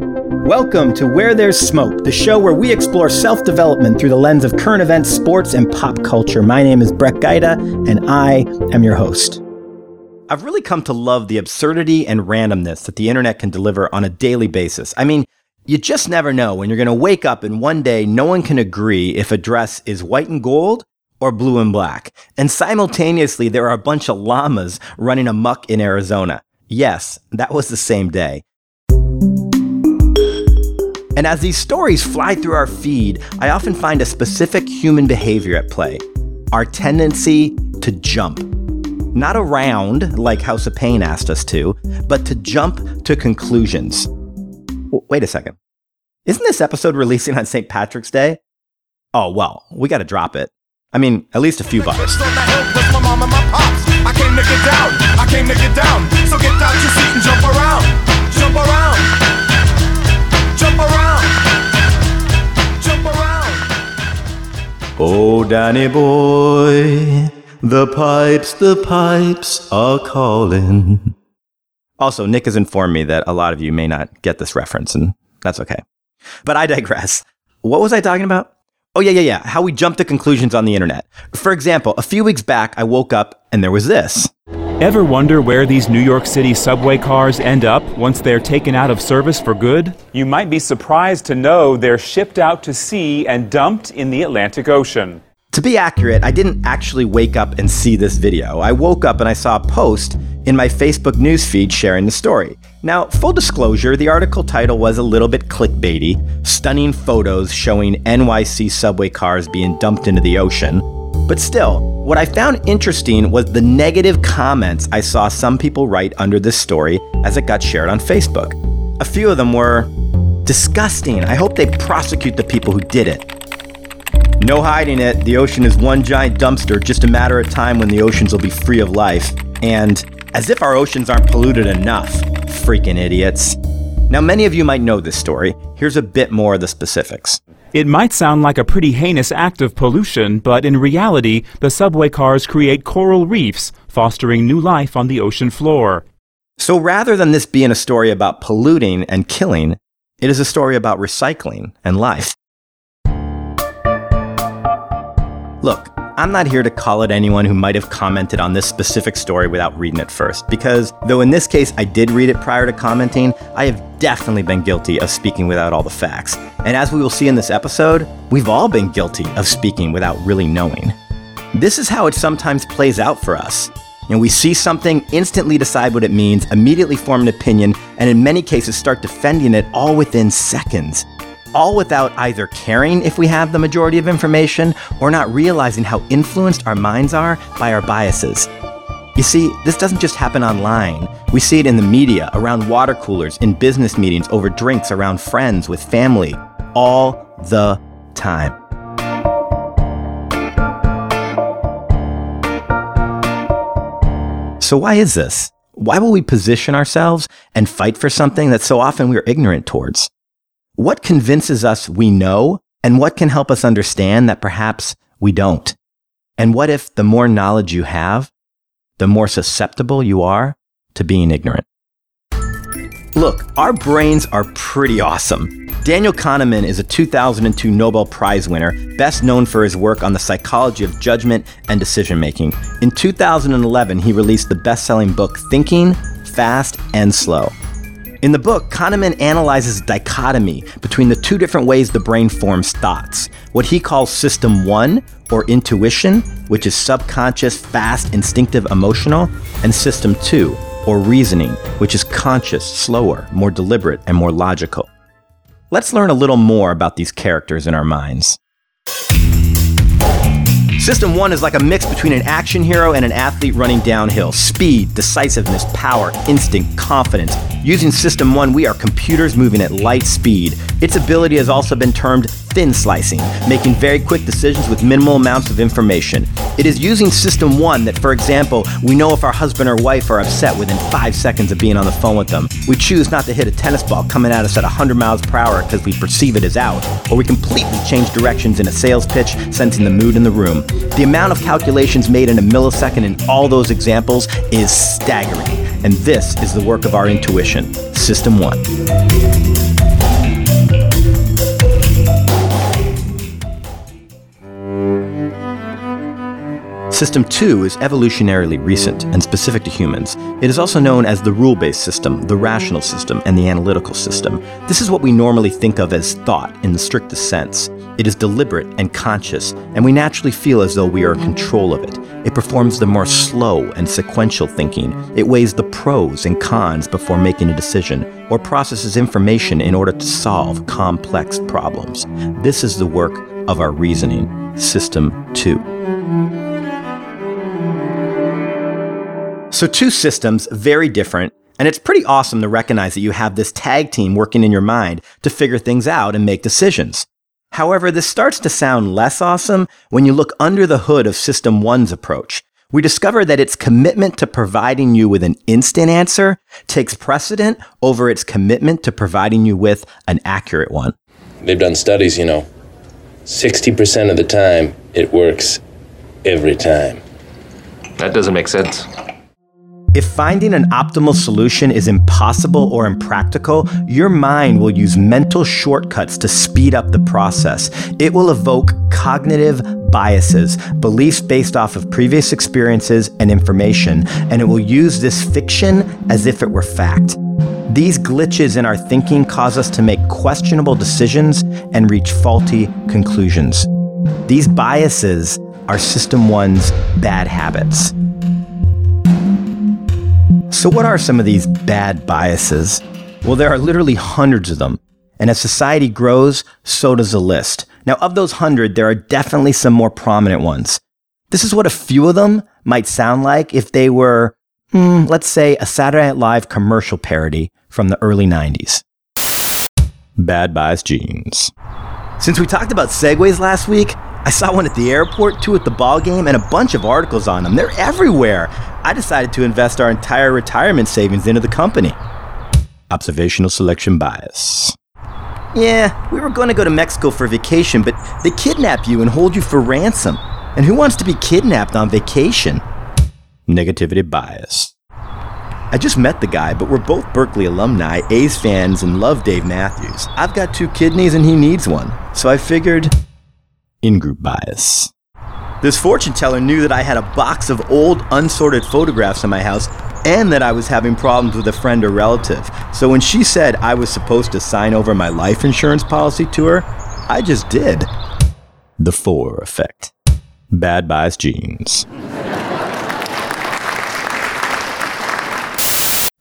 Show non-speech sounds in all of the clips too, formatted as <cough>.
Welcome to Where There's Smoke, the show where we explore self development through the lens of current events, sports, and pop culture. My name is Brett Gajda, and I am your host. I've really come to love the absurdity and randomness that the internet can deliver on a daily basis. I mean, you just never know when you're going to wake up and one day no one can agree if a dress is white and gold or blue and black. And simultaneously, there are a bunch of llamas running amuck in Arizona. Yes, that was the same day. And as these stories fly through our feed, I often find a specific human behavior at play our tendency to jump. Not around, like House of Pain asked us to, but to jump to conclusions. Wait a second. Isn't this episode releasing on St. Patrick's Day? Oh, well, we gotta drop it. I mean, at least a few bucks. Jump around, jump around, jump around, Oh, Danny boy, the pipes, the pipes are calling. Also, Nick has informed me that a lot of you may not get this reference, and that's okay. But I digress. What was I talking about? Oh, yeah, yeah, yeah. How we jump to conclusions on the internet. For example, a few weeks back, I woke up and there was this. Ever wonder where these New York City subway cars end up once they're taken out of service for good? You might be surprised to know they're shipped out to sea and dumped in the Atlantic Ocean. To be accurate, I didn't actually wake up and see this video. I woke up and I saw a post in my Facebook newsfeed sharing the story. Now, full disclosure, the article title was a little bit clickbaity stunning photos showing NYC subway cars being dumped into the ocean. But still, what I found interesting was the negative comments I saw some people write under this story as it got shared on Facebook. A few of them were disgusting. I hope they prosecute the people who did it. No hiding it, the ocean is one giant dumpster, just a matter of time when the oceans will be free of life. And as if our oceans aren't polluted enough, freaking idiots. Now, many of you might know this story. Here's a bit more of the specifics. It might sound like a pretty heinous act of pollution, but in reality, the subway cars create coral reefs, fostering new life on the ocean floor. So rather than this being a story about polluting and killing, it is a story about recycling and life. Look, I'm not here to call out anyone who might have commented on this specific story without reading it first, because though in this case I did read it prior to commenting, I have definitely been guilty of speaking without all the facts. And as we will see in this episode, we've all been guilty of speaking without really knowing. This is how it sometimes plays out for us. And we see something, instantly decide what it means, immediately form an opinion, and in many cases start defending it all within seconds all without either caring if we have the majority of information or not realizing how influenced our minds are by our biases. You see, this doesn't just happen online. We see it in the media, around water coolers, in business meetings, over drinks, around friends, with family, all the time. So, why is this? Why will we position ourselves and fight for something that so often we're ignorant towards? What convinces us we know, and what can help us understand that perhaps we don't? And what if the more knowledge you have, the more susceptible you are to being ignorant? Look, our brains are pretty awesome. Daniel Kahneman is a 2002 Nobel Prize winner, best known for his work on the psychology of judgment and decision making. In 2011, he released the best selling book Thinking, Fast, and Slow. In the book, Kahneman analyzes dichotomy between the two different ways the brain forms thoughts. What he calls system one, or intuition, which is subconscious, fast, instinctive, emotional, and system two, or reasoning, which is conscious, slower, more deliberate, and more logical. Let's learn a little more about these characters in our minds. System 1 is like a mix between an action hero and an athlete running downhill. Speed, decisiveness, power, instinct, confidence. Using System 1, we are computers moving at light speed. Its ability has also been termed thin slicing, making very quick decisions with minimal amounts of information. It is using System 1 that, for example, we know if our husband or wife are upset within five seconds of being on the phone with them. We choose not to hit a tennis ball coming at us at 100 miles per hour because we perceive it as out, or we completely change directions in a sales pitch, sensing the mood in the room. The amount of calculations made in a millisecond in all those examples is staggering, and this is the work of our intuition, System 1. System 2 is evolutionarily recent and specific to humans. It is also known as the rule based system, the rational system, and the analytical system. This is what we normally think of as thought in the strictest sense. It is deliberate and conscious, and we naturally feel as though we are in control of it. It performs the more slow and sequential thinking. It weighs the pros and cons before making a decision, or processes information in order to solve complex problems. This is the work of our reasoning, System 2. So, two systems, very different. And it's pretty awesome to recognize that you have this tag team working in your mind to figure things out and make decisions. However, this starts to sound less awesome when you look under the hood of System 1's approach. We discover that its commitment to providing you with an instant answer takes precedent over its commitment to providing you with an accurate one. They've done studies, you know. 60% of the time, it works every time. That doesn't make sense. If finding an optimal solution is impossible or impractical, your mind will use mental shortcuts to speed up the process. It will evoke cognitive biases, beliefs based off of previous experiences and information, and it will use this fiction as if it were fact. These glitches in our thinking cause us to make questionable decisions and reach faulty conclusions. These biases are System 1's bad habits. So, what are some of these bad biases? Well, there are literally hundreds of them. And as society grows, so does the list. Now, of those hundred, there are definitely some more prominent ones. This is what a few of them might sound like if they were, hmm, let's say, a Saturday Night Live commercial parody from the early 90s. Bad bias jeans. Since we talked about Segways last week, I saw one at the airport, two at the ball game, and a bunch of articles on them. They're everywhere. I decided to invest our entire retirement savings into the company. Observational selection bias. Yeah, we were going to go to Mexico for vacation, but they kidnap you and hold you for ransom. And who wants to be kidnapped on vacation? Negativity bias. I just met the guy, but we're both Berkeley alumni, A's fans, and love Dave Matthews. I've got two kidneys and he needs one. So I figured in group bias. This fortune teller knew that I had a box of old, unsorted photographs in my house and that I was having problems with a friend or relative. So when she said I was supposed to sign over my life insurance policy to her, I just did. The Forer Effect Bad Bias Jeans.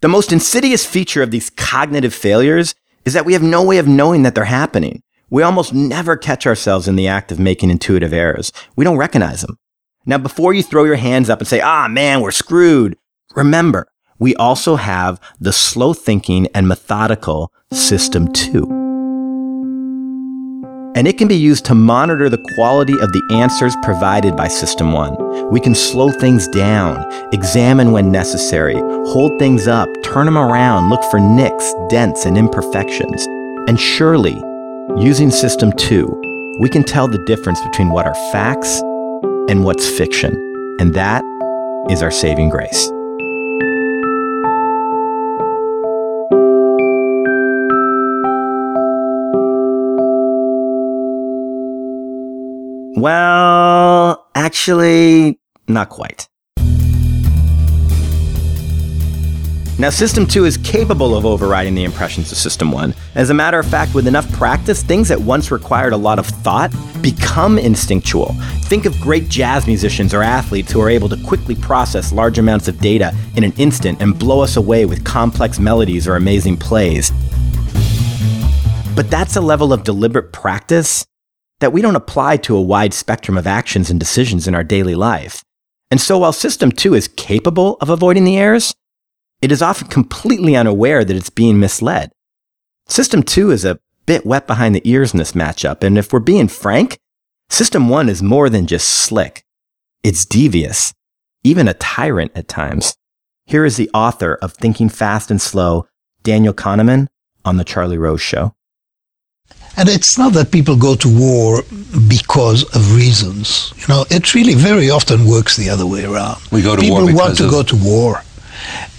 The most insidious feature of these cognitive failures is that we have no way of knowing that they're happening. We almost never catch ourselves in the act of making intuitive errors. We don't recognize them. Now, before you throw your hands up and say, ah, man, we're screwed, remember, we also have the slow thinking and methodical system two. And it can be used to monitor the quality of the answers provided by System 1. We can slow things down, examine when necessary, hold things up, turn them around, look for nicks, dents, and imperfections. And surely, Using System 2, we can tell the difference between what are facts and what's fiction, and that is our saving grace. Well, actually, not quite. Now, System 2 is capable of overriding the impressions of System 1. As a matter of fact, with enough practice, things that once required a lot of thought become instinctual. Think of great jazz musicians or athletes who are able to quickly process large amounts of data in an instant and blow us away with complex melodies or amazing plays. But that's a level of deliberate practice that we don't apply to a wide spectrum of actions and decisions in our daily life. And so while System 2 is capable of avoiding the errors, it is often completely unaware that it's being misled. System 2 is a bit wet behind the ears in this matchup, and if we're being frank, System 1 is more than just slick. It's devious, even a tyrant at times. Here is the author of Thinking Fast and Slow, Daniel Kahneman, on The Charlie Rose Show. And it's not that people go to war because of reasons. You know, it really very often works the other way around. We go to people war because want to of- go to war,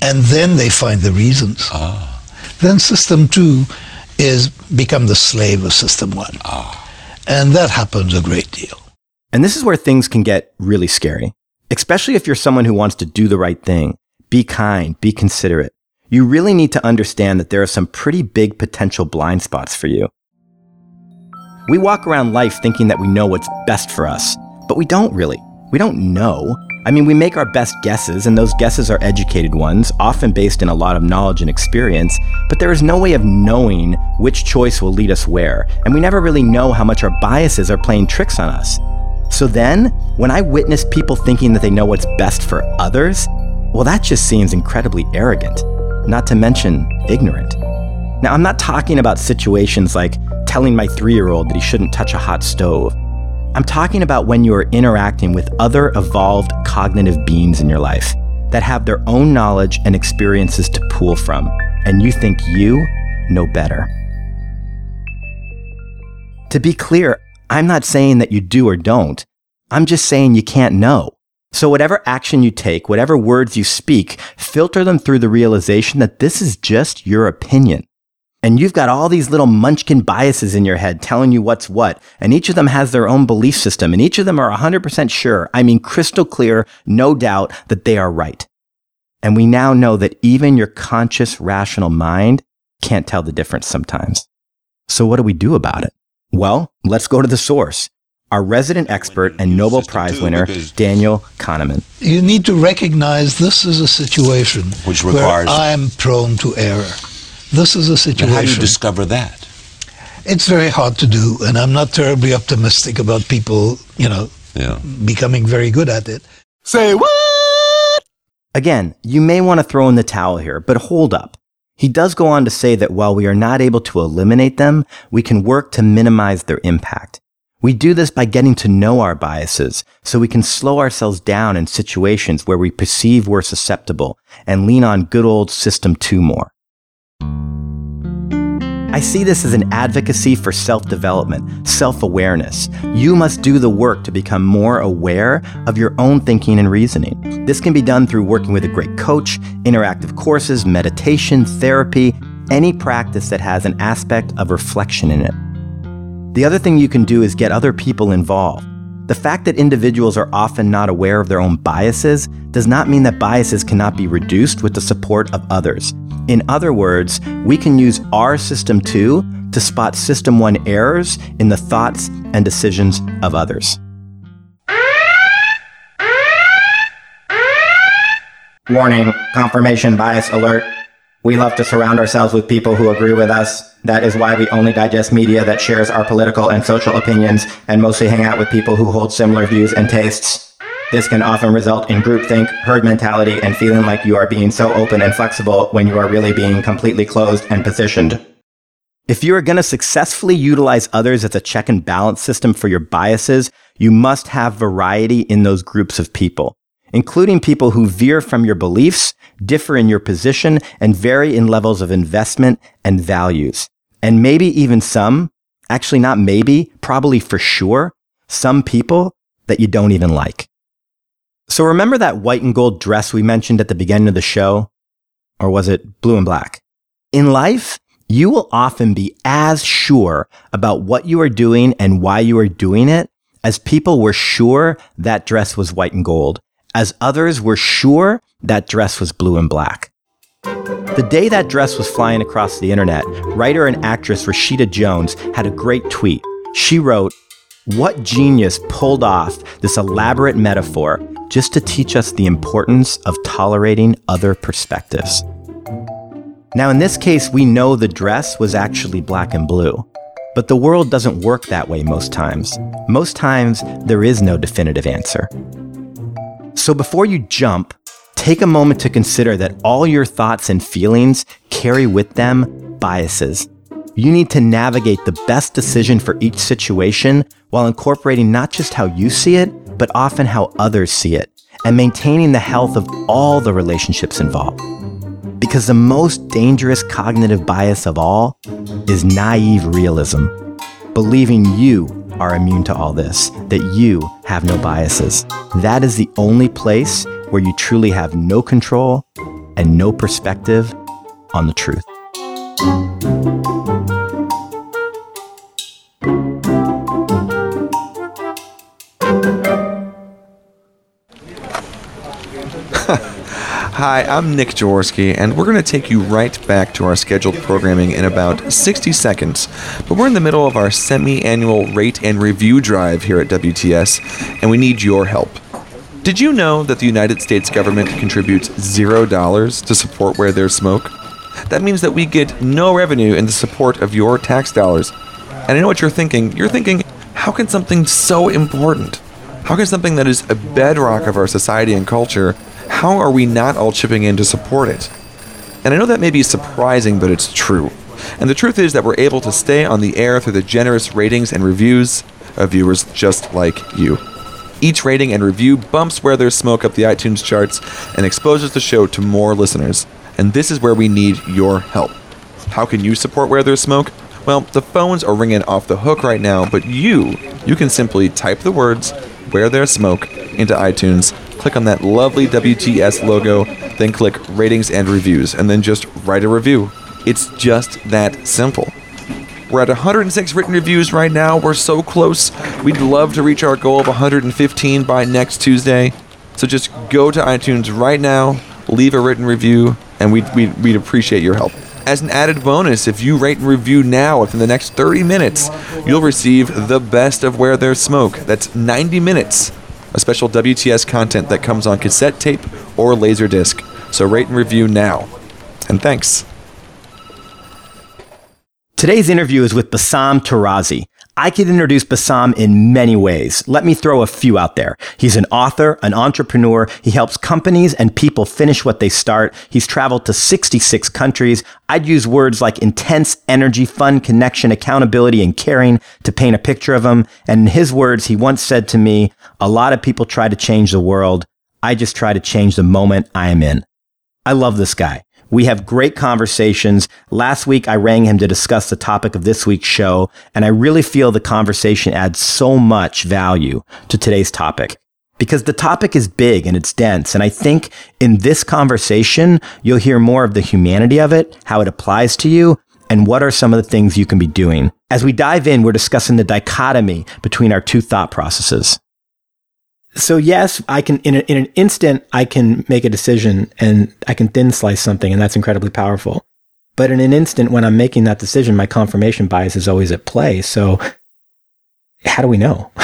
and then they find the reasons. Ah. Then system two is become the slave of system one, Ah. and that happens a great deal. And this is where things can get really scary, especially if you're someone who wants to do the right thing, be kind, be considerate. You really need to understand that there are some pretty big potential blind spots for you. We walk around life thinking that we know what's best for us, but we don't really. We don't know. I mean, we make our best guesses, and those guesses are educated ones, often based in a lot of knowledge and experience, but there is no way of knowing which choice will lead us where, and we never really know how much our biases are playing tricks on us. So then, when I witness people thinking that they know what's best for others, well, that just seems incredibly arrogant, not to mention ignorant. Now, I'm not talking about situations like telling my three year old that he shouldn't touch a hot stove. I'm talking about when you are interacting with other evolved cognitive beings in your life that have their own knowledge and experiences to pull from, and you think you know better. To be clear, I'm not saying that you do or don't. I'm just saying you can't know. So, whatever action you take, whatever words you speak, filter them through the realization that this is just your opinion. And you've got all these little munchkin biases in your head telling you what's what. And each of them has their own belief system. And each of them are 100% sure, I mean, crystal clear, no doubt that they are right. And we now know that even your conscious, rational mind can't tell the difference sometimes. So, what do we do about it? Well, let's go to the source. Our resident expert and Nobel Prize winner, Daniel Kahneman. You need to recognize this is a situation Which where requires- I'm prone to error. This is a And situation. how do you discover that? it's very hard to do, and I'm not terribly optimistic about people, you know, Yeah. becoming very good at it. Say what? Again, you may want to throw in the towel here, but hold up. He does go on to say that while we are not able to eliminate them, we can work to minimize their impact. We do this by getting to know our biases so we can slow ourselves down in situations where we perceive we're susceptible and lean on good old system two more. I see this as an advocacy for self development, self awareness. You must do the work to become more aware of your own thinking and reasoning. This can be done through working with a great coach, interactive courses, meditation, therapy, any practice that has an aspect of reflection in it. The other thing you can do is get other people involved. The fact that individuals are often not aware of their own biases does not mean that biases cannot be reduced with the support of others. In other words, we can use our system two to spot system one errors in the thoughts and decisions of others. Warning, confirmation bias alert. We love to surround ourselves with people who agree with us. That is why we only digest media that shares our political and social opinions and mostly hang out with people who hold similar views and tastes. This can often result in groupthink, herd mentality, and feeling like you are being so open and flexible when you are really being completely closed and positioned. If you are going to successfully utilize others as a check and balance system for your biases, you must have variety in those groups of people, including people who veer from your beliefs, differ in your position, and vary in levels of investment and values. And maybe even some, actually not maybe, probably for sure, some people that you don't even like. So remember that white and gold dress we mentioned at the beginning of the show? Or was it blue and black? In life, you will often be as sure about what you are doing and why you are doing it as people were sure that dress was white and gold, as others were sure that dress was blue and black. The day that dress was flying across the internet, writer and actress Rashida Jones had a great tweet. She wrote, What genius pulled off this elaborate metaphor just to teach us the importance of tolerating other perspectives? Now, in this case, we know the dress was actually black and blue. But the world doesn't work that way most times. Most times, there is no definitive answer. So before you jump, take a moment to consider that all your thoughts and feelings carry with them biases. You need to navigate the best decision for each situation while incorporating not just how you see it, but often how others see it, and maintaining the health of all the relationships involved. Because the most dangerous cognitive bias of all is naive realism, believing you are immune to all this, that you have no biases. That is the only place where you truly have no control and no perspective on the truth. Hi, I'm Nick Jaworski, and we're going to take you right back to our scheduled programming in about 60 seconds. But we're in the middle of our semi annual rate and review drive here at WTS, and we need your help. Did you know that the United States government contributes $0 to support Where There's Smoke? That means that we get no revenue in the support of your tax dollars. And I know what you're thinking. You're thinking, how can something so important, how can something that is a bedrock of our society and culture, how are we not all chipping in to support it? And I know that may be surprising, but it's true. And the truth is that we're able to stay on the air through the generous ratings and reviews of viewers just like you. Each rating and review bumps where there's smoke up the iTunes charts and exposes the show to more listeners. And this is where we need your help. How can you support Where There's Smoke? Well, the phones are ringing off the hook right now, but you, you can simply type the words Where There's Smoke into iTunes, click on that lovely WTS logo, then click ratings and reviews, and then just write a review. It's just that simple. We're at 106 written reviews right now. We're so close. We'd love to reach our goal of 115 by next Tuesday. So just go to iTunes right now, leave a written review, and we'd, we'd, we'd appreciate your help. As an added bonus, if you rate and review now within the next 30 minutes, you'll receive the best of Where There's Smoke. That's 90 minutes of special WTS content that comes on cassette tape or Laserdisc. So rate and review now. And thanks. Today's interview is with Bassam Tarazi. I could introduce Bassam in many ways. Let me throw a few out there. He's an author, an entrepreneur. He helps companies and people finish what they start. He's traveled to 66 countries. I'd use words like intense energy, fun, connection, accountability, and caring to paint a picture of him. And in his words, he once said to me, a lot of people try to change the world. I just try to change the moment I am in. I love this guy. We have great conversations. Last week, I rang him to discuss the topic of this week's show, and I really feel the conversation adds so much value to today's topic because the topic is big and it's dense. And I think in this conversation, you'll hear more of the humanity of it, how it applies to you, and what are some of the things you can be doing. As we dive in, we're discussing the dichotomy between our two thought processes so yes, I can in, a, in an instant I can make a decision and I can thin slice something, and that's incredibly powerful. But in an instant, when I'm making that decision, my confirmation bias is always at play. So how do we know? <laughs>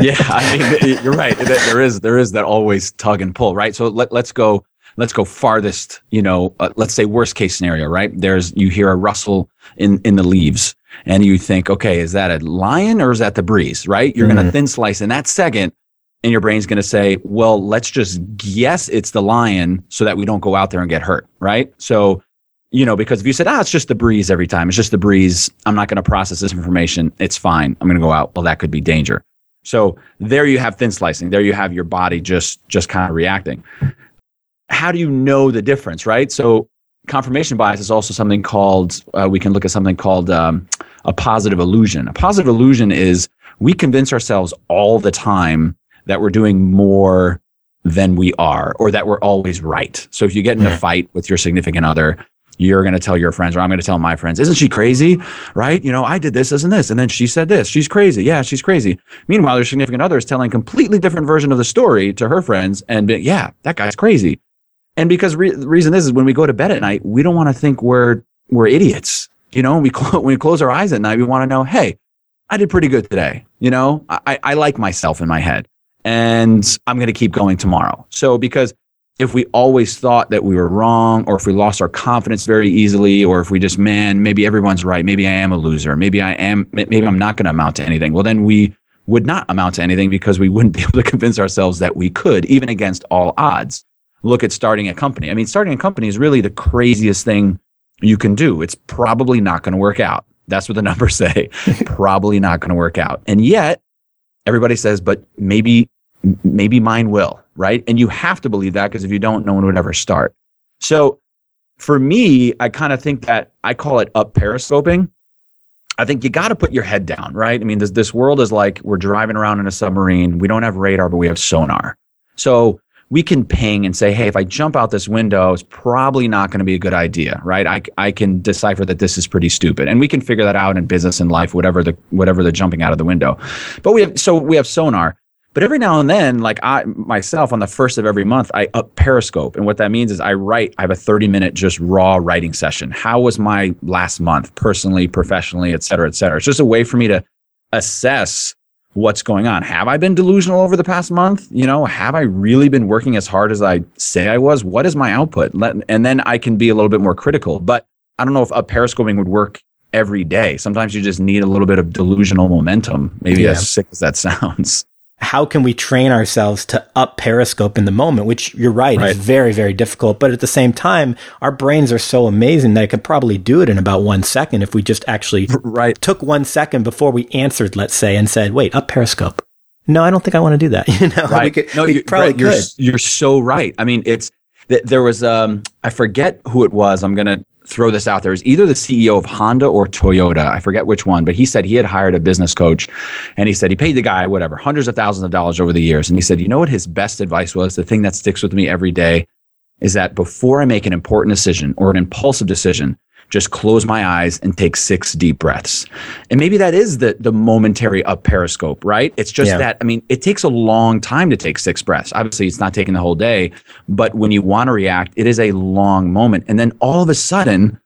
yeah, I mean, you're right. There is there is that always tug and pull, right? So let, let's go let's go farthest. You know, uh, let's say worst case scenario, right? There's you hear a rustle in in the leaves, and you think, okay, is that a lion or is that the breeze? Right? You're mm. going to thin slice in that second and your brain's going to say, well, let's just guess it's the lion so that we don't go out there and get hurt, right? So, you know, because if you said, ah, it's just the breeze every time, it's just the breeze, I'm not going to process this information, it's fine, I'm going to go out. Well, that could be danger. So there you have thin slicing. There you have your body just just kind of reacting. How do you know the difference, right? So confirmation bias is also something called. Uh, we can look at something called um, a positive illusion. A positive illusion is we convince ourselves all the time that we're doing more than we are or that we're always right. So if you get in a fight with your significant other, you're going to tell your friends or I'm going to tell my friends, isn't she crazy? Right? You know, I did this, isn't this? And then she said this. She's crazy. Yeah, she's crazy. Meanwhile, your significant other is telling a completely different version of the story to her friends and be, yeah, that guy's crazy. And because re- the reason is, is when we go to bed at night, we don't want to think we're, we're idiots. You know, we, cl- when we close our eyes at night, we want to know, hey, I did pretty good today. You know, I, I like myself in my head and I'm going to keep going tomorrow. So, because if we always thought that we were wrong, or if we lost our confidence very easily, or if we just, man, maybe everyone's right, maybe I am a loser, maybe I am, maybe I'm not going to amount to anything, well, then we would not amount to anything because we wouldn't <laughs> be able to convince ourselves that we could, even against all odds. Look at starting a company. I mean, starting a company is really the craziest thing you can do. It's probably not going to work out That's what the <laughs> numbers say. <laughs> Probably not going to work out. And yet, everybody says, but maybe, maybe mine will, right? And you have to believe that because if you don't, no one would ever start. So for me, I kind of think that I call it up periscoping. I think you got to put your head down, right? I mean, this this world is like we're driving around in a submarine. We don't have radar, but we have sonar. So we can ping and say, hey, if I jump out this window, it's probably not going to be a good idea, right? I, I can decipher that this is pretty stupid, and we can figure that out in business and life, whatever the whatever the jumping out of the window. But we have so we have sonar. But every now and then, like I myself on the first of every month, I up Periscope. And what that means is I write, I have a 30 minute just raw writing session. How was my last month personally, professionally, et cetera, et cetera? It's just a way for me to assess what's going on. Have I been delusional over the past month? You know, have I really been working as hard as I say I was? What is my output? And then I can be a little bit more critical. But I don't know if up periscoping would work every day. Sometimes you just need a little bit of delusional momentum, maybe yeah. as sick as that <laughs> sounds how can we train ourselves to up periscope in the moment which you're right, right. is very very difficult but at the same time our brains are so amazing that it could probably do it in about one second if we just actually right. took one second before we answered let's say and said wait up periscope no i don't think i want to do that <laughs> you know right. we could, no you, probably could. You're, you're so right i mean it's that there was um i forget who it was i'm gonna throw this out there is either the CEO of Honda or Toyota. I forget which one, but he said he had hired a business coach and he said he paid the guy whatever, hundreds of thousands of dollars over the years. And he said, you know what his best advice was? The thing that sticks with me every day is that before I make an important decision or an impulsive decision, just close my eyes and take six deep breaths. And maybe that is the the momentary up periscope, right? It's just yeah. that I mean, it takes a long time to take six breaths. Obviously, it's not taking the whole day, but when you want to react, it is a long moment. And then all of a sudden,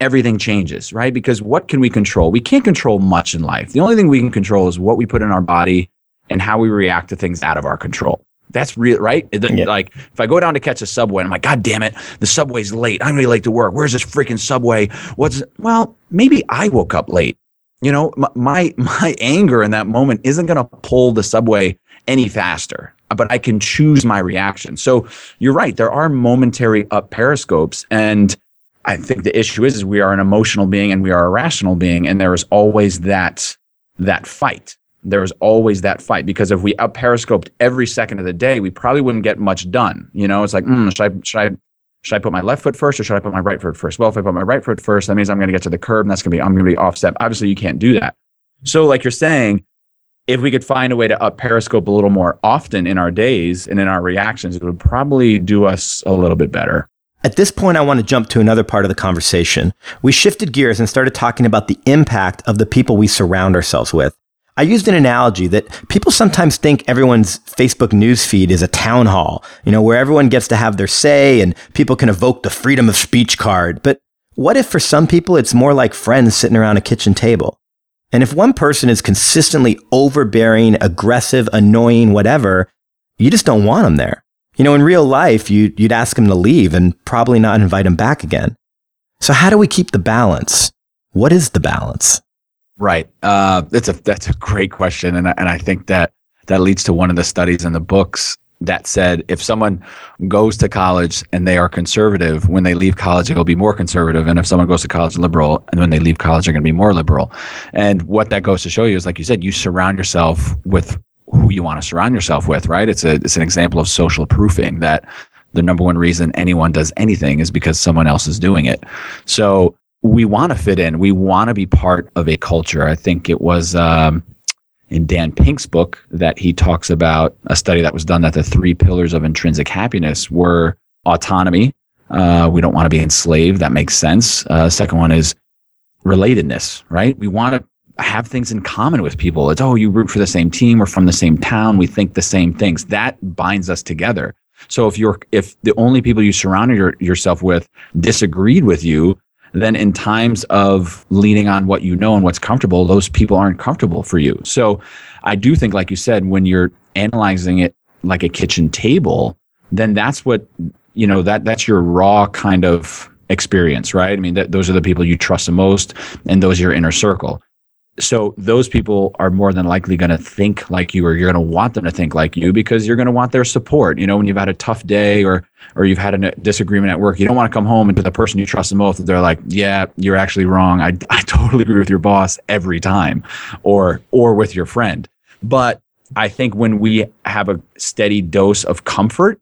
everything changes, right? Because what can we control? We can't control much in life. The only thing we can control is what we put in our body and how we react to things out of our control. That's real, right? Yeah. Like if I go down to catch a subway and I'm like, God damn it, the subway's late. I'm really late to work. Where's this freaking subway? What's well, maybe I woke up late. You know, my <laughs> my, anger in that moment isn't going to pull the subway any faster, but I can choose my reaction. So you're right. There are momentary up periscopes, and I think the issue is, is we are an emotional being and we are a rational being, and there is always that that fight there was always that fight because if we up periscoped every second of the day, we probably wouldn't get much done. You know, it's like, mm, should I should I should I put my left foot first or should I put my right foot first? Well, if I put my right foot first, that means I'm going to get to the curb and that's going to be I'm going to be offset. Obviously, you can't do that. So, like you're saying, if we could find a way to up periscope a little more often in our days and in our reactions, it would probably do us a little bit better. At this point, I want to jump to another part of the conversation. We shifted gears and started talking about the impact of the people we surround ourselves with. I used an analogy that people sometimes think everyone's Facebook newsfeed is a town hall, you know, where everyone gets to have their say and people can evoke the freedom of speech card. But what if for some people it's more like friends sitting around a kitchen table? And if one person is consistently overbearing, aggressive, annoying, whatever, you just don't want them there. You know, in real life, you, you'd ask them to leave and probably not invite them back again. So how do we keep the balance? What is the balance? Right. Uh, that's a that's a great question, and I, and I think that that leads to one of the studies in the books that said if someone goes to college and they are conservative, when they leave college, they'll be more conservative. And if someone goes to college liberal and when they leave college, they're going to be more liberal. And what that goes to show you is, like you said, you surround yourself with who you want to surround yourself with, right? It's a it's an example of social proofing that the number one reason anyone does anything is because someone else is doing it. So we want to fit in. We want to be part of a culture. I think it was um, in Dan Pink's book that he talks about a study that was done that the three pillars of intrinsic happiness were autonomy. Uh, we don't want to be enslaved. That makes sense. Uh, second one is relatedness, right? We want to have things in common with people. It's, oh, you root for the same team. We're from the same town. We think the same things. That binds us together. So if you're, if the only people you surrounded your, yourself with disagreed with you, then in times of leaning on what you know and what's comfortable, those people aren't comfortable for you. So I do think, like you said, when you're analyzing it like a kitchen table, then that's what, you know, that that's your raw kind of experience, right? I mean, that, those are the people you trust the most and those are your inner circle. So those people are more than likely going to think like you or you're going to want them to think like you because you're going to want their support. You know when you've had a tough day or or you've had a disagreement at work you don't want to come home and to the person you trust the most they're like yeah you're actually wrong. I, <laughs> I totally agree with your boss every time or or with your friend. But i think when we have a steady dose of comfort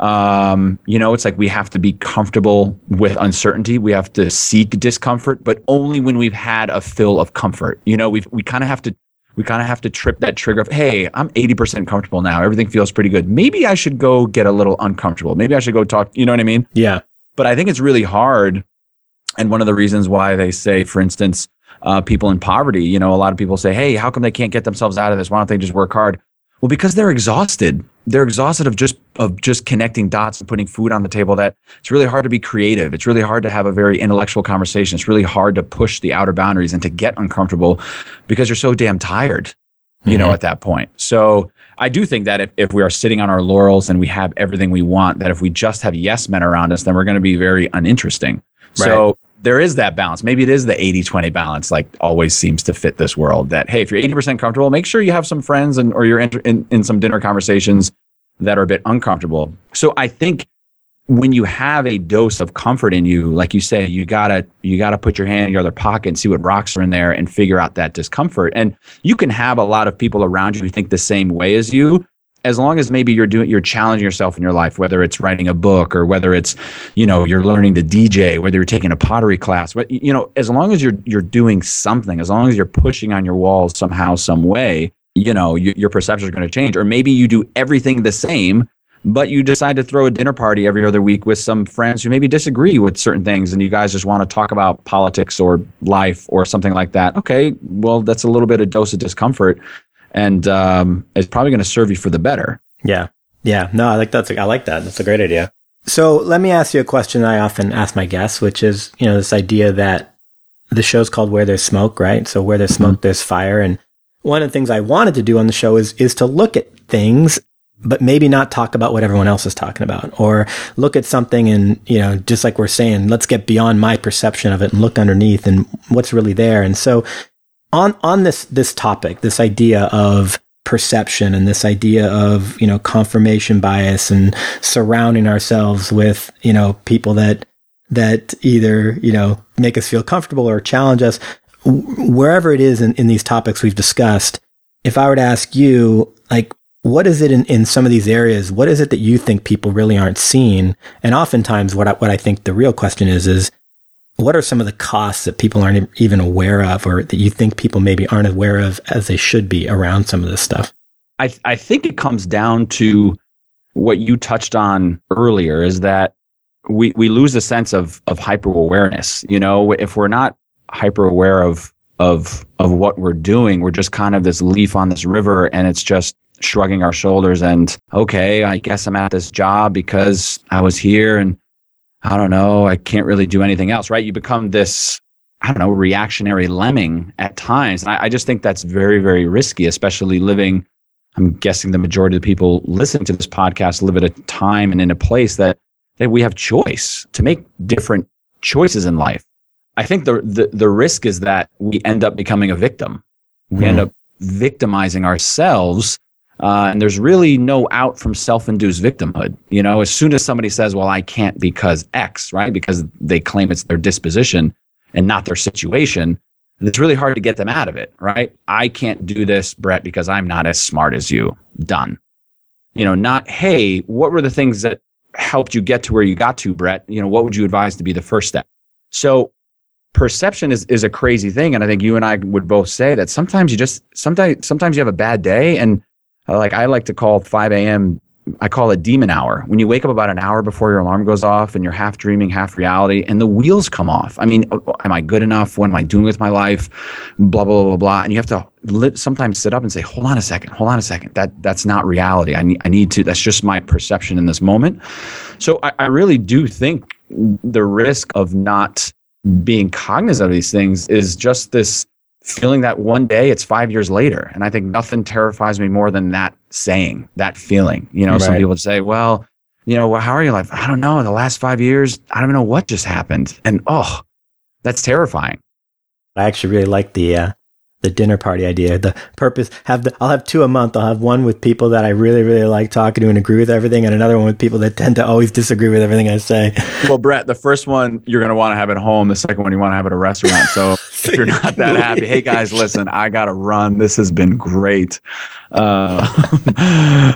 um, you know, it's like we have to be comfortable with uncertainty. We have to seek discomfort, but only when we've had a fill of comfort. You know, we've we kind of have to we kind of have to trip that trigger of, hey, I'm 80% comfortable now. Everything feels pretty good. Maybe I should go get a little uncomfortable. Maybe I should go talk. You know what I mean? Yeah. But I think it's really hard. And one of the reasons why they say, for instance, uh, people in poverty, you know, a lot of people say, hey, how come they can't get themselves out of this? Why don't they just work hard? Well, because they're exhausted. They're exhausted of just of just connecting dots and putting food on the table. That it's really hard to be creative. It's really hard to have a very intellectual conversation. It's really hard to push the outer boundaries and to get uncomfortable because you're so damn tired. You mm-hmm. know, at that point. So I do think that if, if we are sitting on our laurels and we have everything we want, that if we just have yes men around us, then we're going to be very uninteresting. Right. So there is that balance. Maybe it is the 80 20 balance, like always seems to fit this world. That, hey, if you're 80% comfortable, make sure you have some friends and or you're in, in, in some dinner conversations that are a bit uncomfortable. So I think when you have a dose of comfort in you, like you say, you gotta you gotta put your hand in your other pocket and see what rocks are in there and figure out that discomfort. And you can have a lot of people around you who think the same way as you, as long as maybe you're doing you're challenging yourself in your life whether it's writing a book or whether it's you know you're learning to dj whether you're taking a pottery class but you know as long as you're you're doing something as long as you're pushing on your walls somehow some way you know you, your perception is going to change. Or maybe you do everything the same but you decide to throw a dinner party every other week with some friends who maybe disagree with certain things and you guys just want to talk about politics or life or something like that. Okay well that's a little bit of dose of discomfort and um, it's probably going to serve you for the better. Yeah, yeah. No, I like that's. I like that. That's a great idea. So let me ask you a question I often ask my guests, which is, you know, this idea that the show's called Where There's Smoke, right? So where there's smoke, mm-hmm. there's fire. And one of the things I wanted to do on the show is is to look at things but maybe not talk about what everyone else is talking about or look at something and you know just like we're saying let's get beyond my perception of it and look underneath and what's really there and so on on this this topic, this idea of perception and this idea of you know confirmation bias and surrounding ourselves with you know people that that either you know make us feel comfortable or challenge us wherever it is in, in these topics we've discussed if i were to ask you like what is it in, in some of these areas what is it that you think people really aren't seeing? And oftentimes what I, what I think the real question is is what are some of the costs that people aren't even aware of or that you think people maybe aren't aware of as they should be around some of this stuff? I, th- I think it comes down to what you touched on earlier is that we, we lose a sense of, of hyper awareness. You know, if we're not hyper aware of, of, of what we're doing, we're just kind of this leaf on this river and it's just shrugging our shoulders and, okay, I guess I'm at this job because I was here and I don't know, I can't really do anything else, right? You become this, I don't know, reactionary lemming at times. And I, I just think that's very, very risky, especially living. I'm guessing the majority of the people listening to this podcast live at a time and in a place that, that we have choice to make different choices in life. I think the, the, the risk is that we end up becoming a victim. We end hmm. up victimizing ourselves uh, and there's really no out from self-induced victimhood. You know, as soon as somebody says, "Well, I can't because X," right? Because they claim it's their disposition and not their situation, it's really hard to get them out of it, right? I can't do this, Brett, because I'm not as smart as you. Done. You know, not hey, what were the things that helped you get to where you got to, Brett? You know, what would you advise to be the first step? So perception is, is a crazy thing. And I think you and I would both say that sometimes you just sometimes sometimes you have a bad day and like I like to call 5 a.m. I call it demon hour. When you wake up about an hour before your alarm goes off and you're half dreaming, half reality, and the wheels come off. I mean, oh, am I good enough? What am I doing with my life? Blah blah blah blah. And you have to sometimes sit up and say, "Hold on a second. Hold on a second. That that's not reality. I need I need to. That's just my perception in this moment." So I, I really do think the risk of not being cognizant of these things is just this feeling that one day it's five years later. And I think nothing terrifies me more than that saying, that feeling. You know, right. some people say, well, you know, well, how are you life? I don't know. The last five years, I don't know what just happened. And oh, that's terrifying. I actually really like the, uh, the dinner party idea. The purpose have the I'll have two a month. I'll have one with people that I really really like talking to and agree with everything, and another one with people that tend to always disagree with everything I say. Well, Brett, the first one you're gonna want to have at home. The second one you want to have at a restaurant. So <laughs> if you're not that happy, hey guys, listen, I gotta run. This has been great. Uh,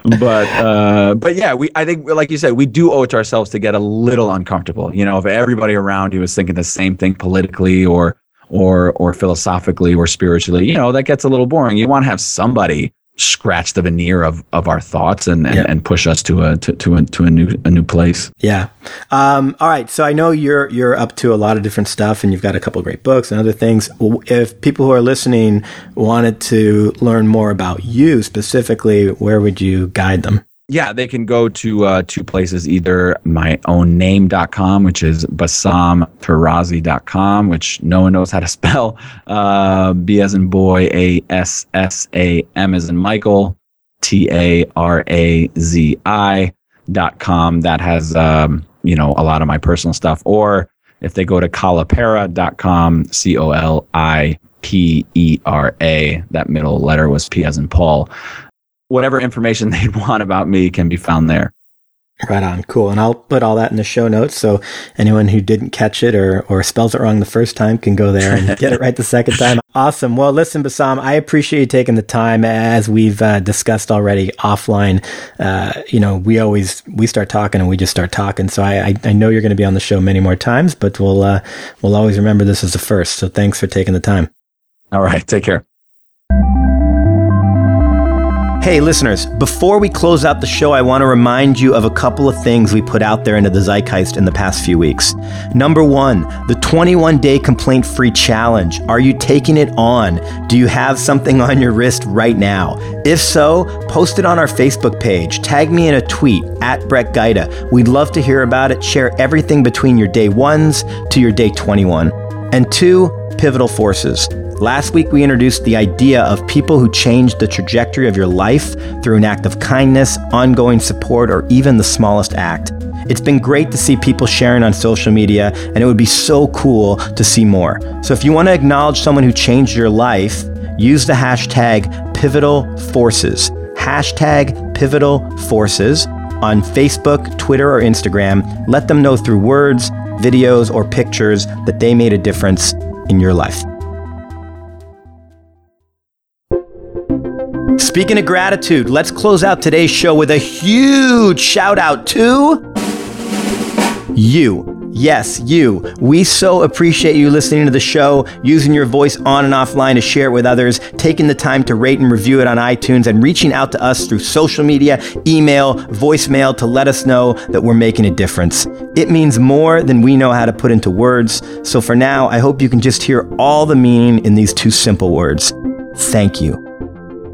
<laughs> but uh, but yeah, we I think like you said, we do owe it to ourselves to get a little uncomfortable. You know, if everybody around you is thinking the same thing politically or or or philosophically or spiritually, you know, that gets a little boring. You want to have somebody scratch the veneer of, of our thoughts and, and, yeah. and push us to a to, to a to a new a new place. Yeah. Um, all right. So I know you're you're up to a lot of different stuff and you've got a couple great books and other things. If people who are listening wanted to learn more about you specifically, where would you guide them? Yeah, they can go to uh, two places either my own name.com, which is bassamtarazi.com, which no one knows how to <laughs> spell. Uh, B as in boy, A S S A M as in Michael, T A R A Z I dot com. That has, um, you know, a lot of my personal stuff. Or if they go to colipera.com, C O L I P E R A, that middle letter was P as in Paul whatever information <laughs> they'd want about me can be found there. Right on. Cool. And I'll put all that in the show notes. So anyone who didn't catch it or, or spells it wrong the first time can go there and get it right the second time. <laughs> Awesome. Well, listen, Bassam, I appreciate you taking the time as we've uh, discussed already offline. Uh, you know, we always, we start talking and we just start talking. So I, I, I know you're going to be on the show many more times, but we'll, uh, we'll always remember this as the first. So thanks for taking the time. All right. Take care. Hey, listeners, before we close out the show, I want to remind you of a couple of things we put out there into the zeitgeist in the past few weeks. Number one, the 21 day complaint free challenge. Are you taking it on? Do you have something on your wrist right now? If so, post it on our Facebook page. Tag me in a tweet at Brett Gajda. We'd love to hear about it. Share everything between your day ones to your day 21. And two, pivotal forces. Last week, we introduced the idea of people who changed the trajectory of your life through an act of kindness, ongoing support, or even the smallest act. It's been great to see people sharing on social media, and it would be so cool to see more. So if you want to acknowledge someone who changed your life, use the hashtag Pivotal Forces. Hashtag Pivotal Forces on Facebook, Twitter, or Instagram. Let them know through words, videos, or pictures that they made a difference in your life. Speaking of gratitude, let's close out today's show with a huge shout out to you. Yes, you. We so appreciate you listening to the show, using your voice on and offline to share it with others, taking the time to rate and review it on iTunes, and reaching out to us through social media, email, voicemail to let us know that we're making a difference. It means more than we know how to put into words. So for now, I hope you can just hear all the meaning in these two simple words. Thank you.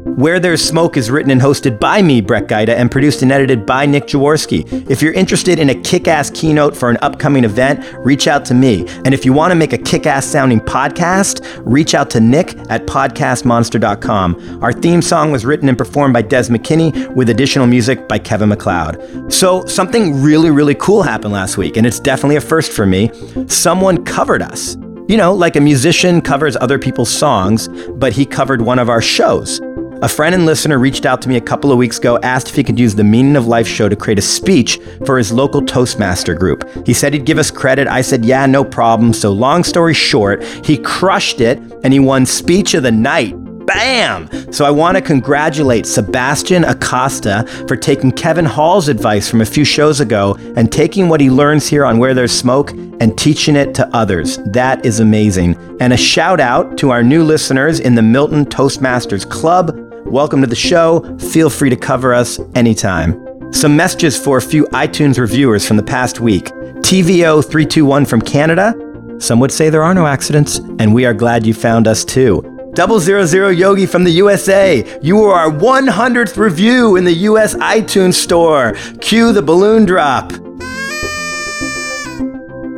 Where There's Smoke is written and hosted by me, Brett Gajda, and produced and edited by Nick Jaworski. If you're interested in a kick ass keynote for an upcoming event, reach out to me. And if you want to make a kick ass sounding podcast, reach out to Nick at podcastmonster.com. Our theme song was written and performed by Des McKinney with additional music by Kevin MacLeod. So, something really, really cool happened last week, and it's definitely a first for me. Someone covered us. You know, like a musician covers other people's songs, but he covered one of our shows. A friend and listener reached out to me a couple of weeks ago, asked if he could use the Meaning of Life show to create a speech for his local Toastmaster group. He said he'd give us credit. I said, yeah, no problem. So, long story short, he crushed it and he won Speech of the Night. Bam! So I want to congratulate Sebastian Acosta for taking Kevin Hall's advice from a few shows ago and taking what he learns here on Where There's Smoke and teaching it to others. That is amazing. And a shout out to our new listeners in the Milton Toastmasters Club. Welcome to the show. Feel free to cover us anytime. Some messages for a few iTunes reviewers from the past week. TVO321 from Canada. Some would say there are no accidents, and we are glad you found us too. Double Zero Zero Yogi from the USA. You are our 100th review in the US iTunes store. Cue the balloon drop.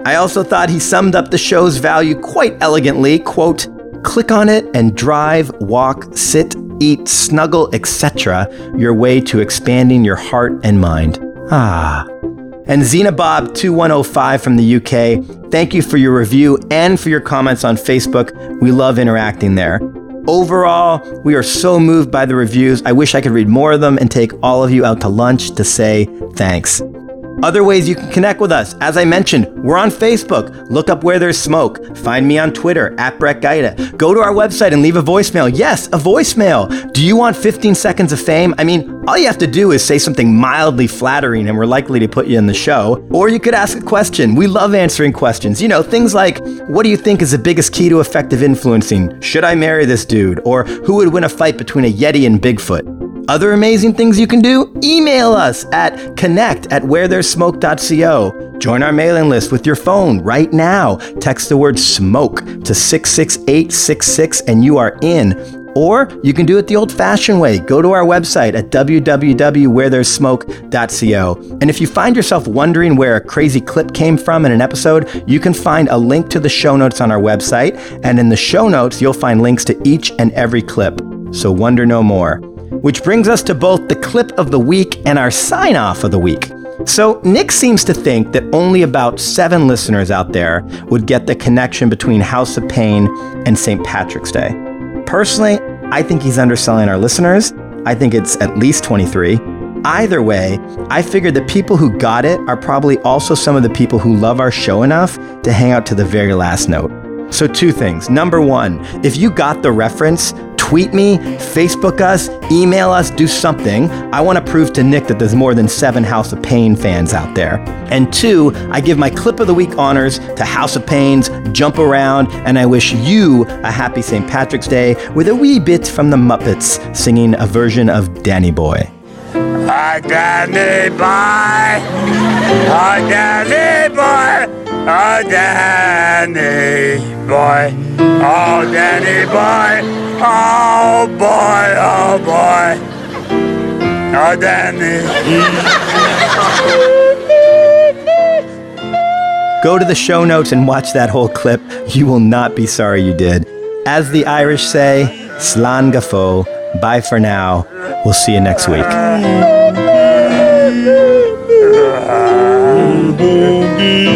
I also thought he summed up the show's value quite elegantly. Quote, click on it and drive, walk, sit, eat, snuggle, etc. your way to expanding your heart and mind. Ah. And Xenobob2105 from the UK, thank you for your review and for your comments on Facebook. We love interacting there. Overall, we are so moved by the reviews. I wish I could read more of them and take all of you out to lunch to say thanks. Other ways you can connect with us. As I mentioned, we're on Facebook. Look up Where There's Smoke. Find me on Twitter, at Brett Gajda. Go to our website and leave a voicemail. Yes, a voicemail. Do you want 15 seconds of fame? I mean, all you have to do is say something mildly flattering and we're likely to put you in the show. Or you could ask a question. We love answering questions. You know, things like, what do you think is the biggest key to effective influencing? Should I marry this dude? Or who would win a fight between a Yeti and Bigfoot? Other amazing things you can do? Email us at connect at wherethere'ssmoke.co. Join our mailing list with your phone right now. Text the word smoke to 66866 and you are in. Or you can do it the old fashioned way. Go to our website at www.wherethere'ssmoke.co. And if you find yourself wondering where a crazy clip came from in an episode, you can find a link to the show notes on our website. And in the show notes, you'll find links to each and every clip. So wonder no more. Which brings us to both the clip of the week and our sign off of the week. So, Nick seems to think that only about seven listeners out there would get the connection between House of Pain and St. Patrick's Day. Personally, I think he's underselling our listeners. I think it's at least 23. Either way, I figured the people who got it are probably also some of the people who love our show enough to hang out to the very last note. So, two things. Number one, if you got the reference, tweet me, Facebook us, email us, do something. I want to prove to Nick that there's more than seven House of Pain fans out there. And two, I give my clip of the week honors to House of Pains, Jump Around, and I wish you a happy St. Patrick's Day with a wee bit from the Muppets singing a version of Danny Boy. Oh, Danny Boy! Oh, Danny Boy! Oh, Danny Boy! Oh, Danny Boy! Oh boy, oh boy. Oh, Danny. Go to the show notes and watch that whole clip. You will not be sorry you did. As the Irish say, Slán go fóill. Bye for now. We'll see you next week. <laughs>